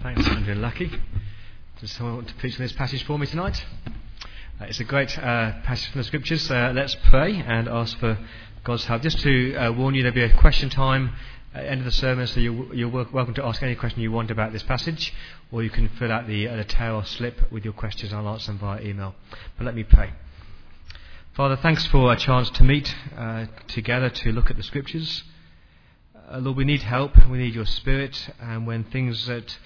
Thanks, Andrew and Lucky. Does someone want to preach on this passage for me tonight? Uh, it's a great uh, passage from the scriptures. Uh, let's pray and ask for God's help. Just to uh, warn you, there'll be a question time at the end of the sermon, so you're, you're welcome to ask any question you want about this passage, or you can fill out the, uh, the slip with your questions. I'll answer them via email. But let me pray. Father, thanks for a chance to meet uh, together to look at the scriptures. Uh, Lord, we need help. We need your spirit. And when things that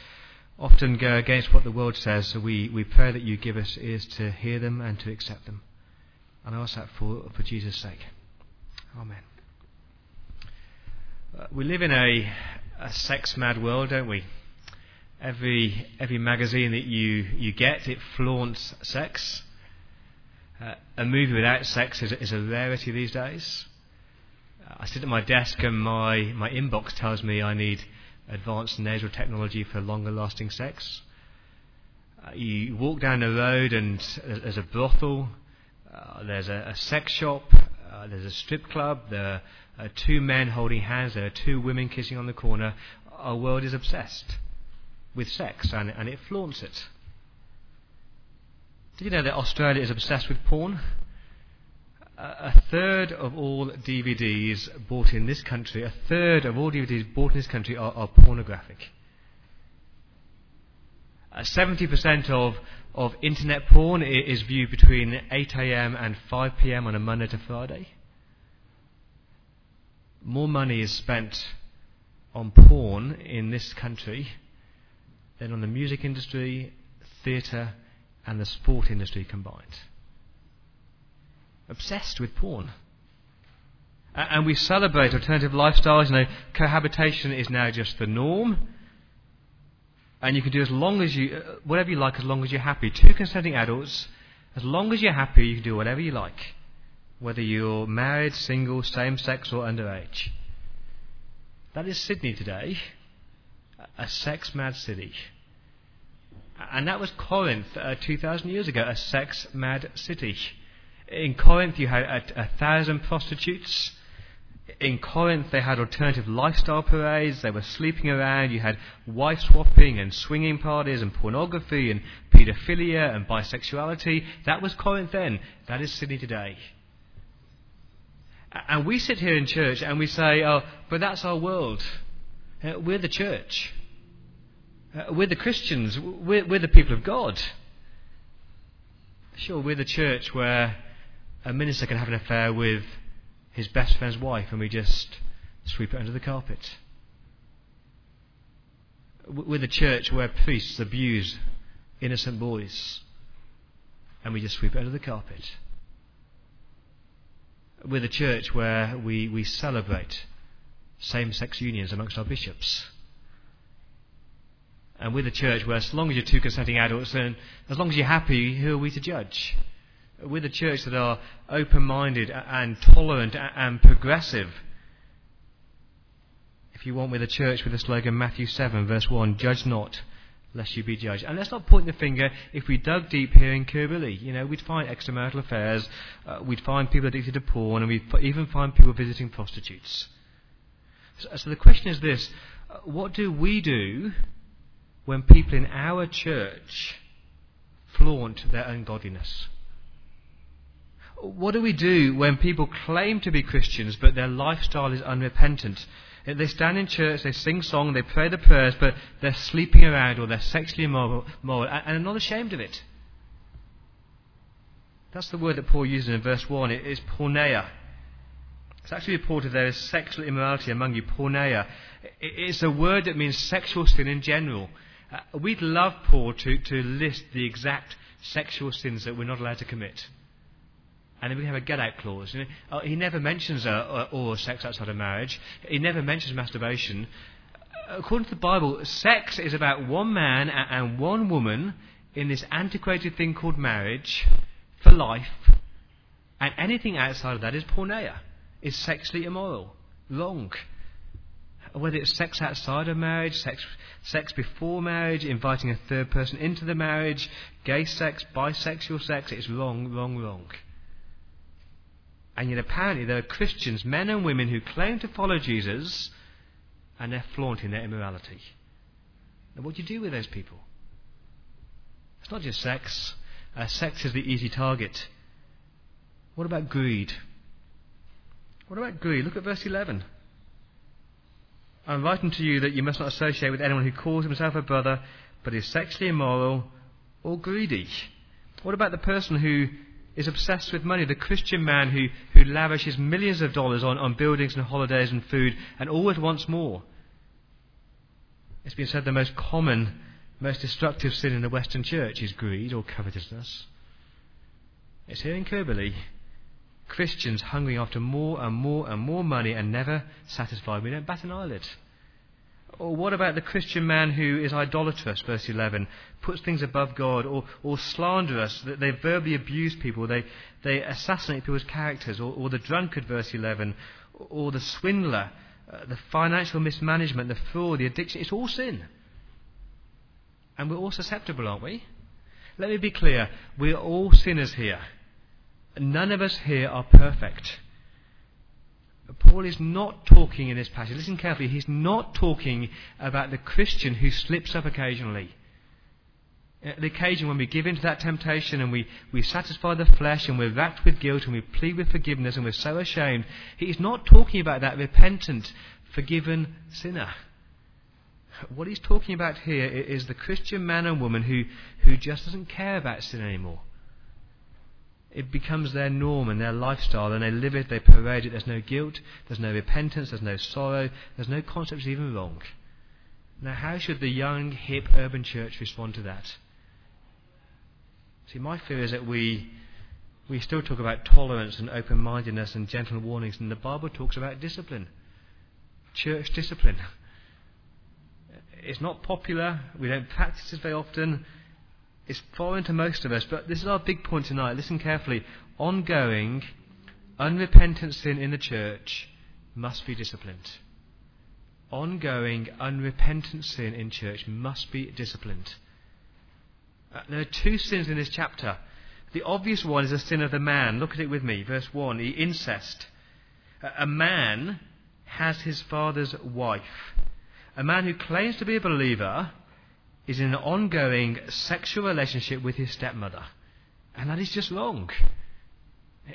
often go against what the world says, so we, we pray that you give us ears to hear them and to accept them. And I ask that for, for Jesus' sake. Amen. Uh, we live in a, a sex mad world, don't we? Every, every magazine that you, you get, it flaunts sex. Uh, a movie without sex is, is a rarity these days. I sit at my desk and my, my inbox tells me I need advanced nasal technology for longer lasting sex. Uh, you walk down the road and there's a brothel, uh, there's a, a, sex shop, uh, there's a strip club, there are two men holding hands, there are two women kissing on the corner. Our world is obsessed with sex and, and it flaunts it. Did you know that Australia is obsessed with porn? A third of all DVDs bought in this country, a third of all DVDs bought in this country are, are pornographic. Uh, 70% of, of internet porn is viewed between 8am and 5pm on a Monday to Friday. More money is spent on porn in this country than on the music industry, theatre, and the sport industry combined obsessed with porn. And we celebrate alternative lifestyles. You know, cohabitation is now just the norm. And you can do as long as you, uh, whatever you like, as long as you're happy. Two consenting adults, as long as you're happy, you can do whatever you like. Whether you're married, single, same sex, or underage. That is Sydney today, a sex mad city. And that was Corinth uh, 2,000 years ago, a sex mad city. In Corinth, you had a, a thousand prostitutes. In Corinth, they had alternative lifestyle parades. They were sleeping around. You had wife swapping and swinging parties and pornography and paedophilia and bisexuality. That was Corinth then. That is Sydney today. And we sit here in church and we say, oh, but that's our world. Uh, we're the church. Uh, we're the Christians. We're, we're the people of God. Sure, we're the church where a minister can have an affair with his best friend's wife and we just sweep it under the carpet. With a church where priests abuse innocent boys and we just sweep it under the carpet. With a church where we, we celebrate same sex unions amongst our bishops. And with a church where, as long as you're two consenting adults, and as long as you're happy, who are we to judge? With a church that are open minded and tolerant and progressive. If you want, with a church with the slogan Matthew 7, verse 1, judge not, lest you be judged. And let's not point the finger. If we dug deep here in Kirribilli, you know, we'd find extramarital affairs, uh, we'd find people addicted to porn, and we'd even find people visiting prostitutes. So, so the question is this uh, what do we do when people in our church flaunt their ungodliness? What do we do when people claim to be Christians but their lifestyle is unrepentant? They stand in church, they sing song, they pray the prayers, but they're sleeping around or they're sexually immoral, and are not ashamed of it. That's the word that Paul uses in verse 1. It is porneia. It's actually reported there is sexual immorality among you, porneia. It's a word that means sexual sin in general. Uh, we'd love Paul to, to list the exact sexual sins that we're not allowed to commit and then we have a get out clause. Uh, he never mentions uh, uh, oral sex outside of marriage. He never mentions masturbation. According to the Bible, sex is about one man and one woman in this antiquated thing called marriage for life, and anything outside of that is porneia, is sexually immoral, wrong. Whether it's sex outside of marriage, sex, sex before marriage, inviting a third person into the marriage, gay sex, bisexual sex, it's wrong, wrong, wrong. And yet, apparently, there are Christians, men and women, who claim to follow Jesus and they're flaunting their immorality. Now, what do you do with those people? It's not just sex. Uh, sex is the easy target. What about greed? What about greed? Look at verse 11. I'm writing to you that you must not associate with anyone who calls himself a brother but is sexually immoral or greedy. What about the person who is obsessed with money, the Christian man who, who lavishes millions of dollars on, on buildings and holidays and food and always wants more? It's been said the most common, most destructive sin in the Western church is greed or covetousness. It's here in Kirby. Christians hungering after more and more and more money and never satisfied. We don't bat an eyelid. Or what about the Christian man who is idolatrous, verse 11, puts things above God, or, or slanderous, that they verbally abuse people, they, they assassinate people's characters, or, or the drunkard, verse 11, or the swindler, uh, the financial mismanagement, the fraud, the addiction, it's all sin. And we're all susceptible, aren't we? Let me be clear, we're all sinners here. None of us here are perfect. Paul is not talking in this passage, listen carefully, he's not talking about the Christian who slips up occasionally. Uh, the occasion when we give in to that temptation and we, we satisfy the flesh and we're racked with guilt and we plead with forgiveness and we're so ashamed. He's not talking about that repentant, forgiven sinner. What he's talking about here is the Christian man and woman who, who just doesn't care about sin anymore it becomes their norm and their lifestyle, and they live it, they parade it. There's no guilt, there's no repentance, there's no sorrow, there's no concepts even wrong. Now, how should the young, hip, urban church respond to that? See, my fear is that we, we still talk about tolerance and open mindedness and gentle warnings, and the Bible talks about discipline. Church discipline. It's not popular, we don't practice it very often, it's foreign to most of us, but this is our big point tonight. Listen carefully. Ongoing, unrepentant sin in the church must be disciplined. Ongoing, unrepentant sin in church must be disciplined. Uh, there are two sins in this chapter. The obvious one is the sin of the man. Look at it with me. Verse 1 the incest. A man has his father's wife. A man who claims to be a believer is in an ongoing sexual relationship with his stepmother. And that is just wrong.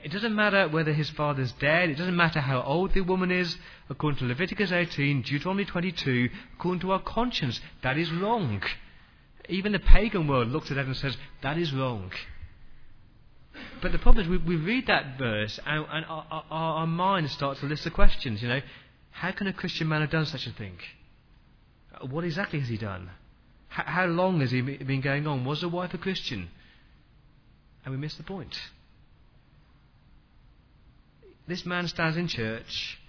It doesn't matter whether his father's dead, it doesn't matter how old the woman is, according to Leviticus 18, Deuteronomy 22, according to our conscience, that is wrong. Even the pagan world looks at that and says, that is wrong. But the problem is, we, we read that verse and, and our, our, our mind starts to list the questions, you know. How can a Christian man have done such a thing? What exactly has he done? How long has he been going on? Was the wife a Christian? And we miss the point. This man stands in church,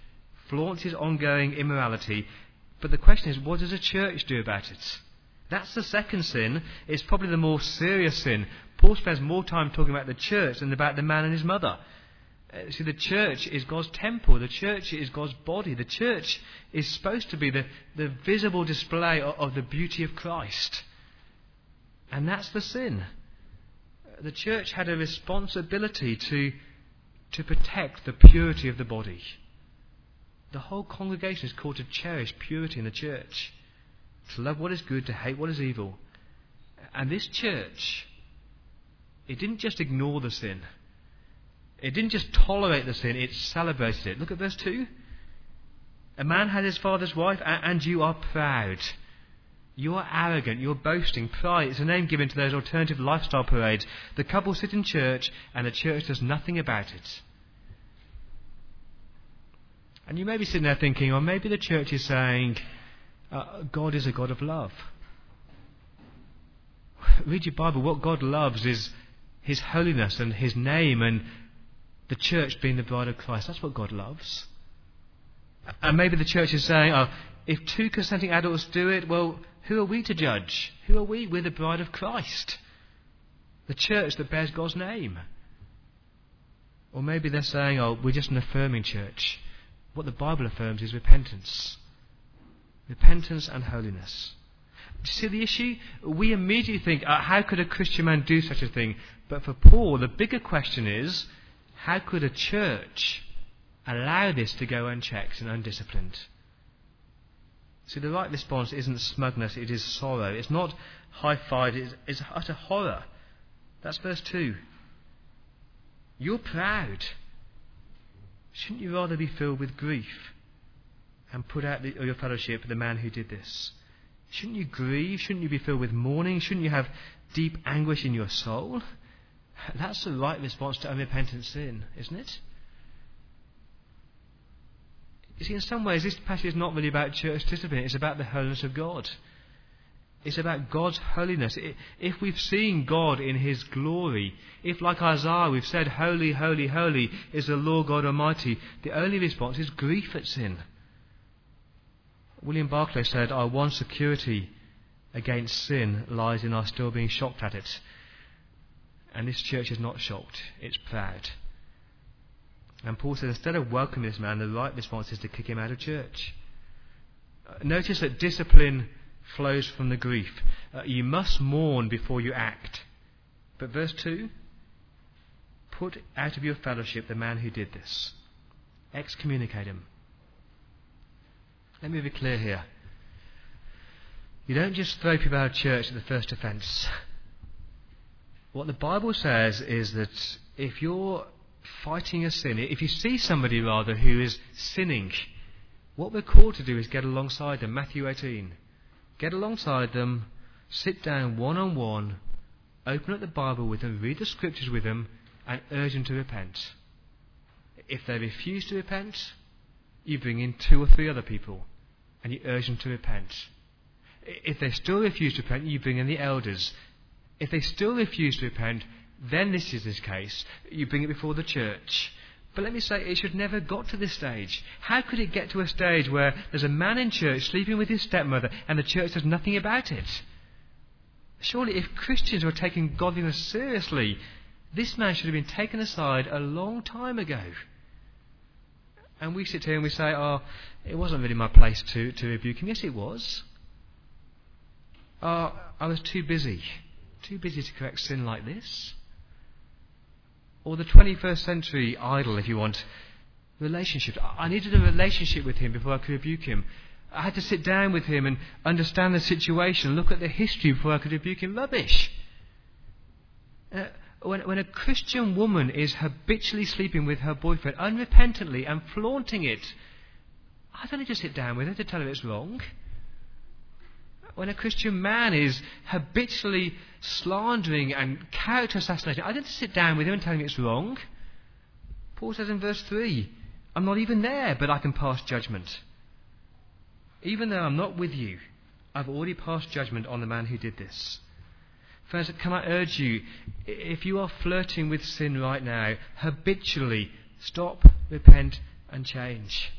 flaunts his ongoing immorality, but the question is, what does a church do about it? That's the second sin. It's probably the more serious sin. Paul spends more time talking about the church than about the man and his mother. Uh, see, the church is God's temple. The church is God's body. The church is supposed to be the, the visible display of, of the beauty of Christ. And that's the sin. Uh, the church had a responsibility to, to protect the purity of the body. The whole congregation is called to cherish purity in the church, to love what is good, to hate what is evil. And this church, it didn't just ignore the sin. It didn't just tolerate the sin, it celebrated it. Look at verse 2. A man had his father's wife, and you are proud. You are arrogant, you're boasting. Pride is a name given to those alternative lifestyle parades. The couple sit in church, and the church does nothing about it. And you may be sitting there thinking, or maybe the church is saying, uh, God is a God of love. Read your Bible. What God loves is His holiness and His name and the church being the bride of Christ. That's what God loves. And maybe the church is saying, oh, if two consenting adults do it, well, who are we to judge? Who are we? We're the bride of Christ. The church that bears God's name. Or maybe they're saying, oh, we're just an affirming church. What the Bible affirms is repentance. Repentance and holiness. Do you see the issue? We immediately think, uh, how could a Christian man do such a thing? But for Paul, the bigger question is, how could a church allow this to go unchecked and undisciplined? See, the right response isn't smugness, it is sorrow. It's not high five, it's, it's utter horror. That's verse 2. You're proud. Shouldn't you rather be filled with grief and put out the, your fellowship with the man who did this? Shouldn't you grieve? Shouldn't you be filled with mourning? Shouldn't you have deep anguish in your soul? That's the right response to unrepentant sin, isn't it? You see, in some ways, this passage is not really about church discipline, it's about the holiness of God. It's about God's holiness. If we've seen God in His glory, if, like Isaiah, we've said, Holy, holy, holy is the Lord God Almighty, the only response is grief at sin. William Barclay said, Our one security against sin lies in our still being shocked at it. And this church is not shocked, it's proud. And Paul says, instead of welcoming this man, the right response is to kick him out of church. Uh, notice that discipline flows from the grief. Uh, you must mourn before you act. But verse 2 put out of your fellowship the man who did this, excommunicate him. Let me be clear here. You don't just throw people out of church at the first offence. What the Bible says is that if you're fighting a sin, if you see somebody rather who is sinning, what we're called to do is get alongside them. Matthew 18. Get alongside them, sit down one on one, open up the Bible with them, read the scriptures with them, and urge them to repent. If they refuse to repent, you bring in two or three other people and you urge them to repent. If they still refuse to repent, you bring in the elders. If they still refuse to repent, then this is this case. You bring it before the church. But let me say, it should never have got to this stage. How could it get to a stage where there's a man in church sleeping with his stepmother and the church does nothing about it? Surely, if Christians were taking godliness seriously, this man should have been taken aside a long time ago. And we sit here and we say, oh, it wasn't really my place to, to rebuke him. Yes, it was. Oh, I was too busy. Too busy to correct sin like this. Or the 21st century idol, if you want, relationship. I needed a relationship with him before I could rebuke him. I had to sit down with him and understand the situation, look at the history before I could rebuke him. Rubbish. Uh, when, when a Christian woman is habitually sleeping with her boyfriend unrepentantly and flaunting it, I don't need to sit down with her to tell her it's wrong. When a Christian man is habitually slandering and character assassinating, I don't sit down with him and tell him it's wrong. Paul says in verse 3, I'm not even there, but I can pass judgment. Even though I'm not with you, I've already passed judgment on the man who did this. Friends, can I urge you, if you are flirting with sin right now, habitually stop, repent, and change.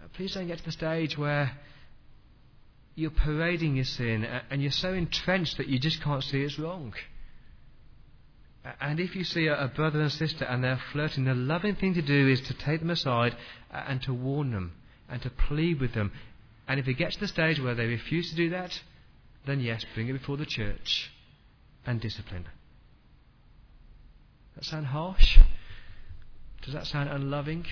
Uh, please don't get to the stage where you're parading your sin and you're so entrenched that you just can't see it's wrong. And if you see a, brother and sister and they're flirting, the loving thing to do is to take them aside and to warn them and to plead with them. And if it gets to the stage where they refuse to do that, then yes, bring it before the church and discipline. That sound harsh? Does that sound unloving?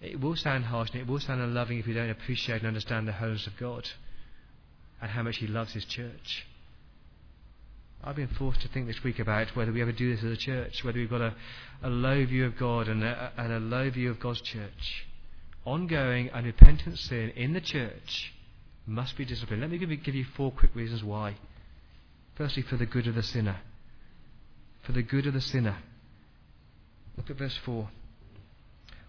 It will sound harsh and it will sound unloving if you don't appreciate and understand the holiness of God and how much He loves His church. I've been forced to think this week about whether we ever do this as a church, whether we've got a, a low view of God and a, and a low view of God's church. Ongoing and repentant sin in the church must be disciplined. Let me give you, give you four quick reasons why. Firstly, for the good of the sinner. For the good of the sinner. Look at verse 4.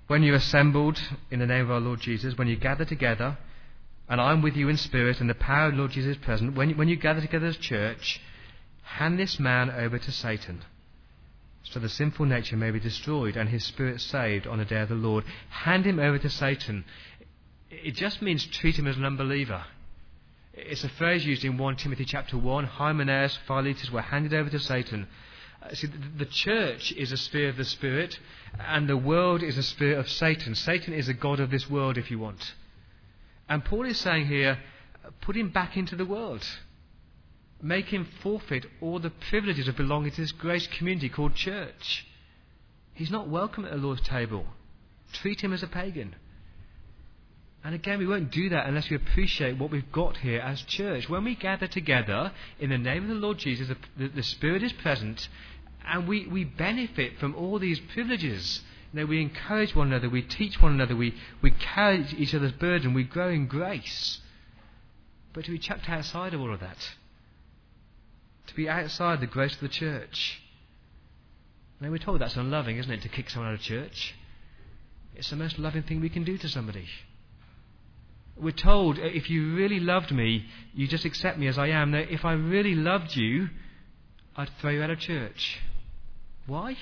When you're assembled in the name of our Lord Jesus, when you gather together, and I'm with you in spirit, and the power of the Lord Jesus is present, when, when you gather together as church, hand this man over to Satan, so the sinful nature may be destroyed and his spirit saved on the day of the Lord. Hand him over to Satan it just means treat him as an unbeliever. It's a phrase used in 1 Timothy chapter 1. Hymenaeus, Philetus were handed over to Satan. Uh, see, the, the church is a sphere of the Spirit, and the world is a sphere of Satan. Satan is a god of this world, if you want. And Paul is saying here, put him back into the world. Make him forfeit all the privileges of belonging to this great community called church. He's not welcome at the Lord's table. Treat him as a pagan. And again, we won't do that unless we appreciate what we've got here as church. When we gather together in the name of the Lord Jesus, the, the, the Spirit is present, and we, we benefit from all these privileges. You we encourage one another, we teach one another, we, we carry each other's burden, we grow in grace. But to be chucked outside of all of that, to be outside the grace of the church, now we're told that's unloving, isn't it, to kick someone out of church? It's the most loving thing we can do to somebody. We're told, uh, if you really loved me, you just accept me as I am. Now, if I really loved you, I'd throw you out of church. Why?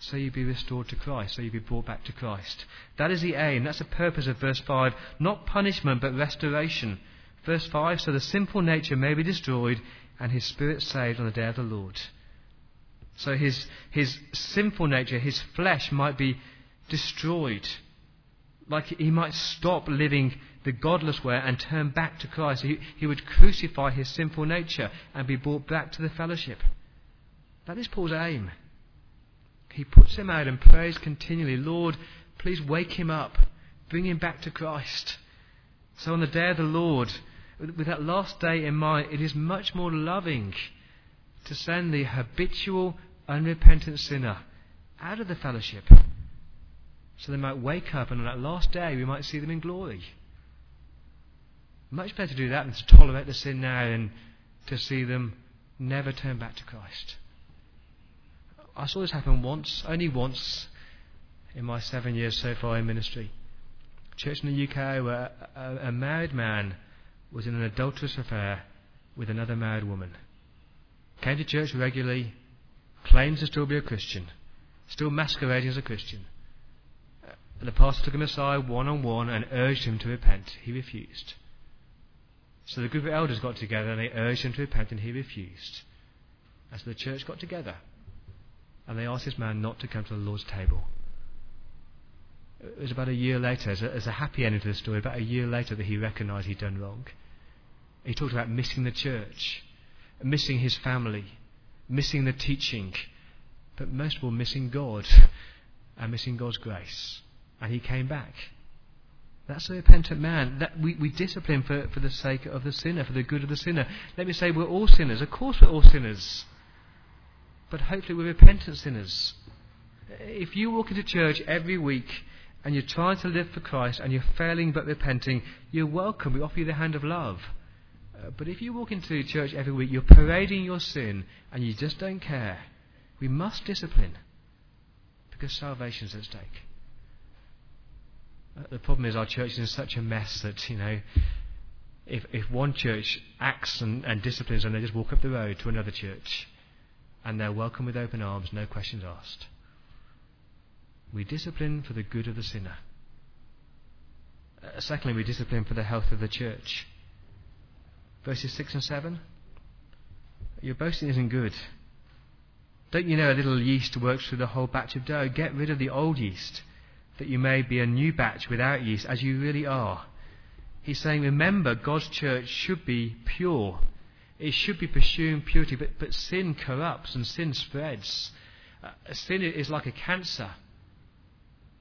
So you'd be restored to Christ, so you'd be brought back to Christ. That is the aim, that's the purpose of verse 5. Not punishment, but restoration. Verse 5 So the sinful nature may be destroyed, and his spirit saved on the day of the Lord. So his, his sinful nature, his flesh, might be destroyed. Like he might stop living the godless way and turn back to Christ. He, he would crucify his sinful nature and be brought back to the fellowship. That is Paul's aim. He puts him out and prays continually, Lord, please wake him up. Bring him back to Christ. So on the day of the Lord, with that last day in mind, it is much more loving to send the habitual unrepentant sinner out of the fellowship so they might wake up and on that last day we might see them in glory. Much better to do that than to tolerate the sin now and to see them never turn back to Christ. I saw this happen once, only once, in my seven years so far in ministry. Church in the UK where a, a married man was in an adulterous affair with another married woman. Came to church regularly, claims to still be a Christian, still masquerading as a Christian. And the pastor took him aside one on one and urged him to repent. He refused. So the group of elders got together and they urged him to repent and he refused. And so the church got together and they asked this man not to come to the Lord's table. It was about a year later, as a, as a happy ending to the story, about a year later that he recognized he'd done wrong. He talked about missing the church, missing his family, missing the teaching, but most of all, missing God and missing God's grace. And he came back. That's a repentant man. That we, we discipline for, for the sake of the sinner, for the good of the sinner. Let me say, we're all sinners. Of course, we're all sinners. But hopefully, we're repentant sinners. If you walk into church every week and you're trying to live for Christ and you're failing but repenting, you're welcome. We offer you the hand of love. Uh, but if you walk into church every week, you're parading your sin and you just don't care, we must discipline because salvation is at stake. Uh, the problem is our church is in such a mess that, you know, if, if one church acts and, and disciplines and they just walk up the road to another church and they're welcome with open arms, no questions asked. We discipline for the good of the sinner. Uh, secondly, we discipline for the health of the church verses 6 and 7. Your boasting isn't good. Don't you know a little yeast works through the whole batch of dough? Get rid of the old yeast, that you may be a new batch without yeast, as you really are. He's saying, remember, God's church should be pure. It should be pursuing purity, but, but sin corrupts and sin spreads. Uh, sin is like a cancer.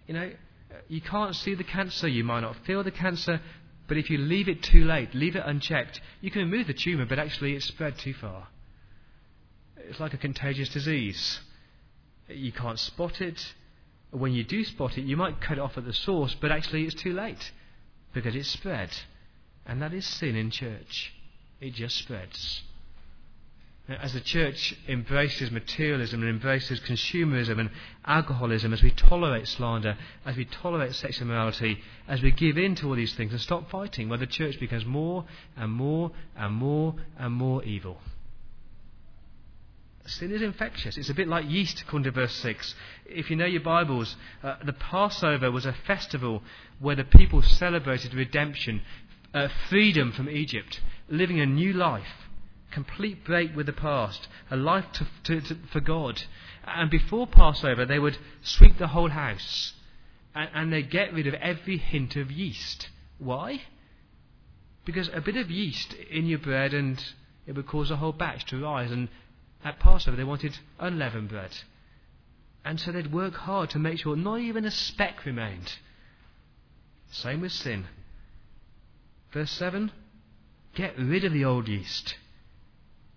You know, you can't see the cancer, you might not feel the cancer, but if you leave it too late, leave it unchecked, you can remove the tumour, but actually it's spread too far. It's like a contagious disease. You can't spot it. When you do spot it, you might cut it off at the source, but actually it's too late because it's spread. And that is sin in church. It just spreads. As the church embraces materialism and embraces consumerism and alcoholism, as we tolerate slander, as we tolerate sexual immorality, as we give in to all these things and stop fighting, well, the church becomes more and more and more and more evil. Sin is infectious. It's a bit like yeast, according to verse 6. If you know your Bibles, uh, the Passover was a festival where the people celebrated redemption, uh, freedom from Egypt, living a new life complete break with the past, a life to, to, to, for God. And before Passover, they would sweep the whole house and, and they'd get rid of every hint of yeast. Why? Because a bit of yeast in your bread and it would cause a whole batch to rise. And at Passover, they wanted unleavened bread. And so they'd work hard to make sure not even a speck remained. Same with sin. Verse 7 Get rid of the old yeast,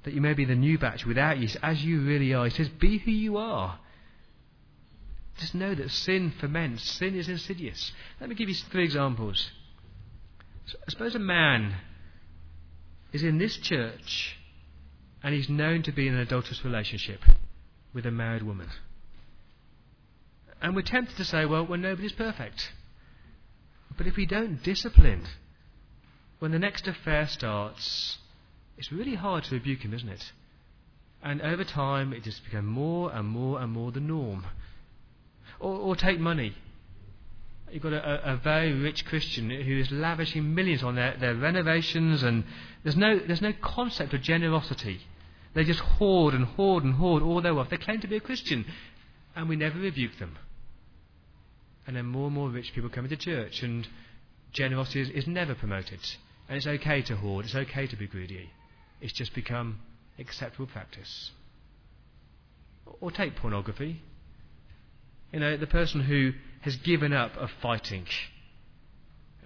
that you may be the new batch without yeast, as you really are. He says, Be who you are. Just know that sin ferments, sin is insidious. Let me give you three examples. So, suppose a man is in this church and he's known to be in an adulterous relationship with a married woman. And we're tempted to say, well, well, nobody's perfect. But if we don't discipline, when the next affair starts, it's really hard to rebuke him, isn't it? And over time, it just becomes more and more and more the norm. Or, or take money. You've got a, a, very rich Christian who is lavishing millions on their, their renovations, and there's no, there's no concept of generosity. They just hoard and hoard and hoard all their wealth. They claim to be a Christian, and we never rebuke them. And then more and more rich people come into church, and generosity is, is never promoted. And it's okay to hoard, it's okay to be greedy. It's just become acceptable practice. Or take pornography. You know, the person who has given up of fighting.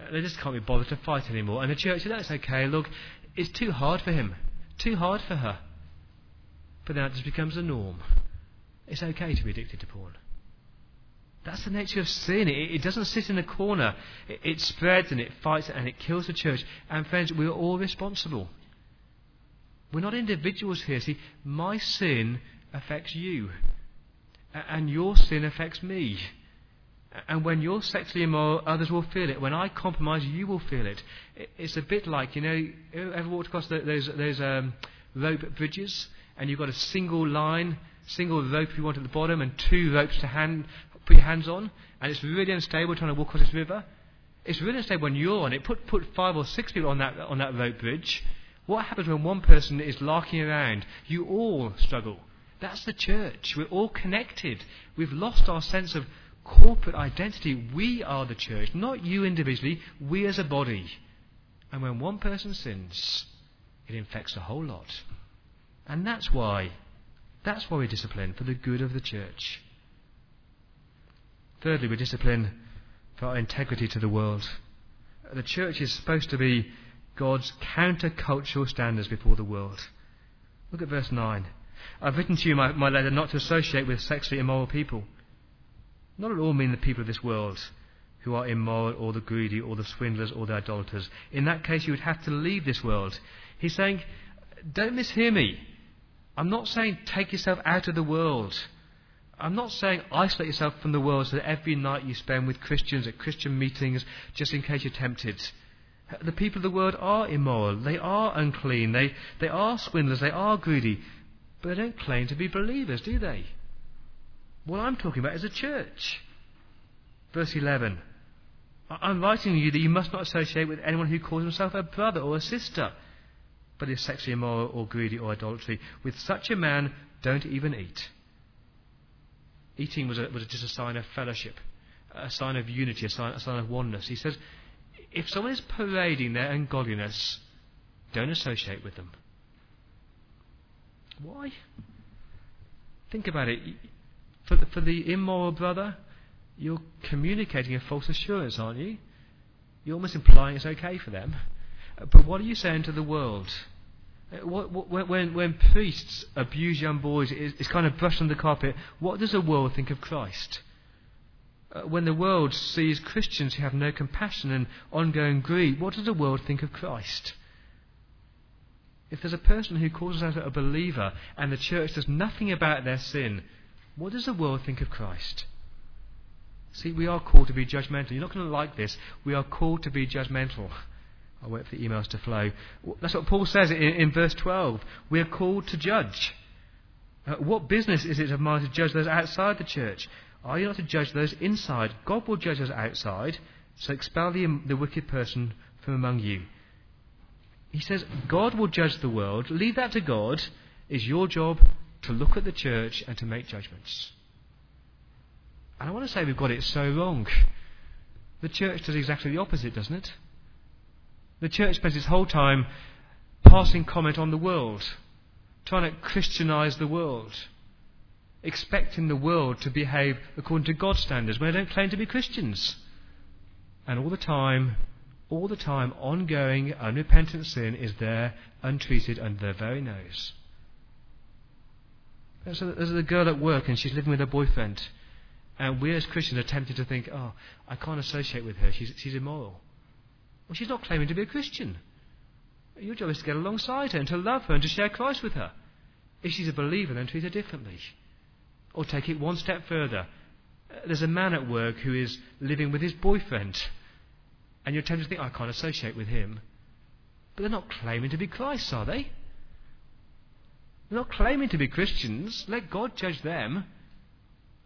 Uh, they just can't be bothered to fight anymore. And the church said, that's okay, look, it's too hard for him, too hard for her. But then it just becomes the norm. It's okay to be addicted to porn. That's the nature of sin. It, it doesn't sit in a corner. It, it, spreads and it fights and it kills the church. And friends, we're all responsible. We're not individuals here. See, my sin affects you. And your sin affects me. And when you're sexually immoral, others will feel it. When I compromise, you will feel it. It's a bit like, you know, ever walked across those, those um, rope bridges? And you've got a single line, single rope you want at the bottom, and two ropes to hand, put your hands on. And it's really unstable trying to walk across this river. It's really unstable when you're on it. Put, put five or six people on that, on that rope bridge. What happens when one person is larking around? You all struggle. That's the church. We're all connected. We've lost our sense of corporate identity. We are the church, not you individually, we as a body. And when one person sins, it infects the whole lot. And that's why, that's why we discipline, for the good of the church. Thirdly, we discipline for our integrity to the world. The church is supposed to be God's countercultural standards before the world. Look at verse 9. I've written to you, my, my letter, not to associate with sexually immoral people not at all mean the people of this world who are immoral or the greedy or the swindlers or the idolaters. In that case, you would have to leave this world. He's saying, don't mishear me. I'm not saying take yourself out of the world. I'm not saying isolate yourself from the world so that every night you spend with Christians at Christian meetings just in case you're tempted. The people of the world are immoral. They are unclean. They, they are swindlers. They are greedy. But they don't claim to be believers, do they? What I'm talking about is a church. Verse 11. I'm writing to you that you must not associate with anyone who calls himself a brother or a sister, but is sexually immoral or greedy or idolatry. With such a man, don't even eat. Eating was, a, was just a sign of fellowship, a sign of unity, a sign, a sign of oneness. He says, if someone is parading their ungodliness, don't associate with them. Why? Think about it. For the, for the immoral brother, you're communicating a false assurance, aren't you? You're almost implying it's okay for them. But what are you saying to the world? What, when, when priests abuse young boys, it's, it's kind of brushed under the carpet. What does the world think of Christ? Uh, when the world sees Christians who have no compassion and ongoing greed, what does the world think of Christ? If there's a person who calls himself a believer and the church does nothing about their sin, what does the world think of Christ? See, we are called to be judgmental. You're not going to like this. We are called to be judgmental. I'll wait for the emails to flow. That's what Paul says in, in verse 12. We are called to judge. Uh, what business is it of mine to judge those outside the church? Are you not to judge those inside? God will judge those outside, so expel the, the wicked person from among you. He says, God will judge the world. Leave that to God. Is your job to look at the church and to make judgments. And I want to say we've got it so wrong. The church does exactly the opposite, doesn't it? The church spends its whole time passing comment on the world, trying to Christianize the world, expecting the world to behave according to God's standards when they don't claim to be Christians. And all the time, all the time, ongoing, unrepentant sin is there, untreated, under their very nose. There's a, there's a girl at work and she's living with her boyfriend. And we as Christians are tempted to think, oh, I can't associate with her. She's, she's immoral. Well, she's not claiming to be a Christian. Your job is to get alongside her and to love her and to share Christ with her. If she's a believer, then treat her differently. Or take it one step further. Uh, there's a man at work who is living with his boyfriend. And you're tempted to think, I can't associate with him. But they're not claiming to be Christ, are they? They're not claiming to be Christians. Let God judge them.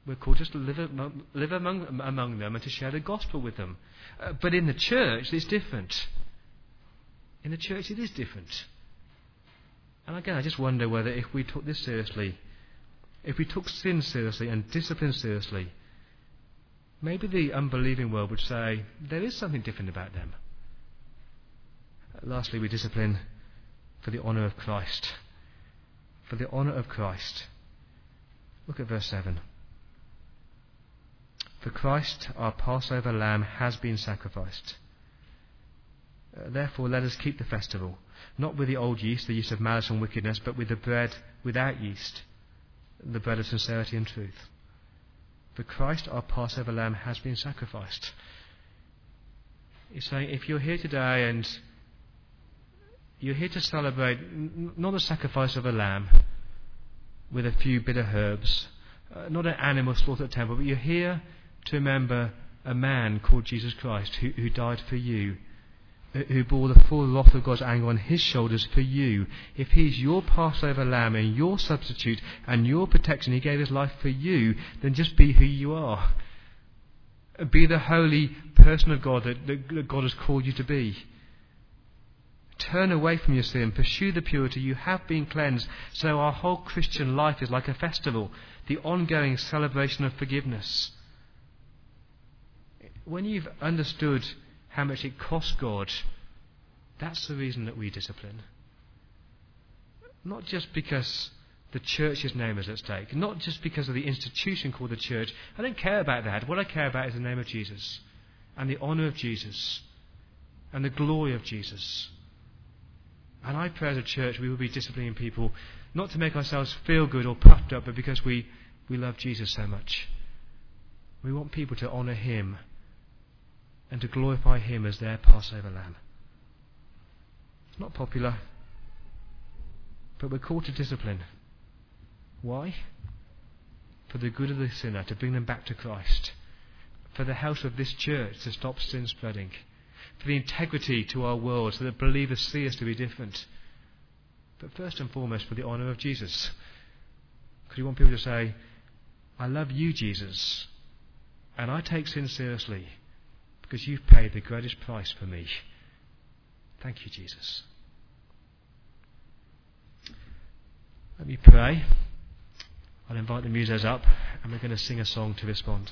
We're called just to live, among, live among, among them and to share the gospel with them. Uh, but in the church, it's different. In the church, it is different. And again, I just wonder whether if we took this seriously, if we took sin seriously and discipline seriously, maybe the unbelieving world would say there is something different about them. Lastly, we discipline for the honour of Christ. For the honour of Christ. Look at verse 7. For Christ, our Passover lamb, has been sacrificed. Uh, therefore, let us keep the festival, not with the old yeast, the yeast of malice and wickedness, but with the bread without yeast, the bread of sincerity and truth. For Christ, our Passover lamb, has been sacrificed. He's saying, if you're here today and you're here to celebrate not the sacrifice of a lamb with a few bitter herbs, uh, not an animal slaughtered at the temple, but you're here to remember a man called Jesus Christ who, who died for you, who bore the full wrath of God's anger on his shoulders for you. If he's your Passover lamb and your substitute and your protection, he gave his life for you, then just be who you are. Be the holy person of God that, that God has called you to be. Turn away from your sin, pursue the purity. You have been cleansed. So our whole Christian life is like a festival, the ongoing celebration of forgiveness when you've understood how much it costs God, that's the reason that we discipline. Not just because the church's name is at stake, not just because of the institution called the church. I don't care about that. What I care about is the name of Jesus and the honour of Jesus and the glory of Jesus. And I pray as a church we will be disciplining people not to make ourselves feel good or puffed up, but because we, we love Jesus so much. We want people to honour him and to glorify Him as their Passover lamb. It's not popular, but we're called to discipline. Why? For the good of the sinner, to bring them back to Christ. For the health of this church to stop sin spreading. For the integrity to our world so that believers see us to be different. But first and foremost, for the honour of Jesus. Because we want people to say, I love you, Jesus, and I take sin seriously because you've paid the greatest price for me. Thank you, Jesus. Let me pray. I'll invite the musos up and we're going to sing a song to respond.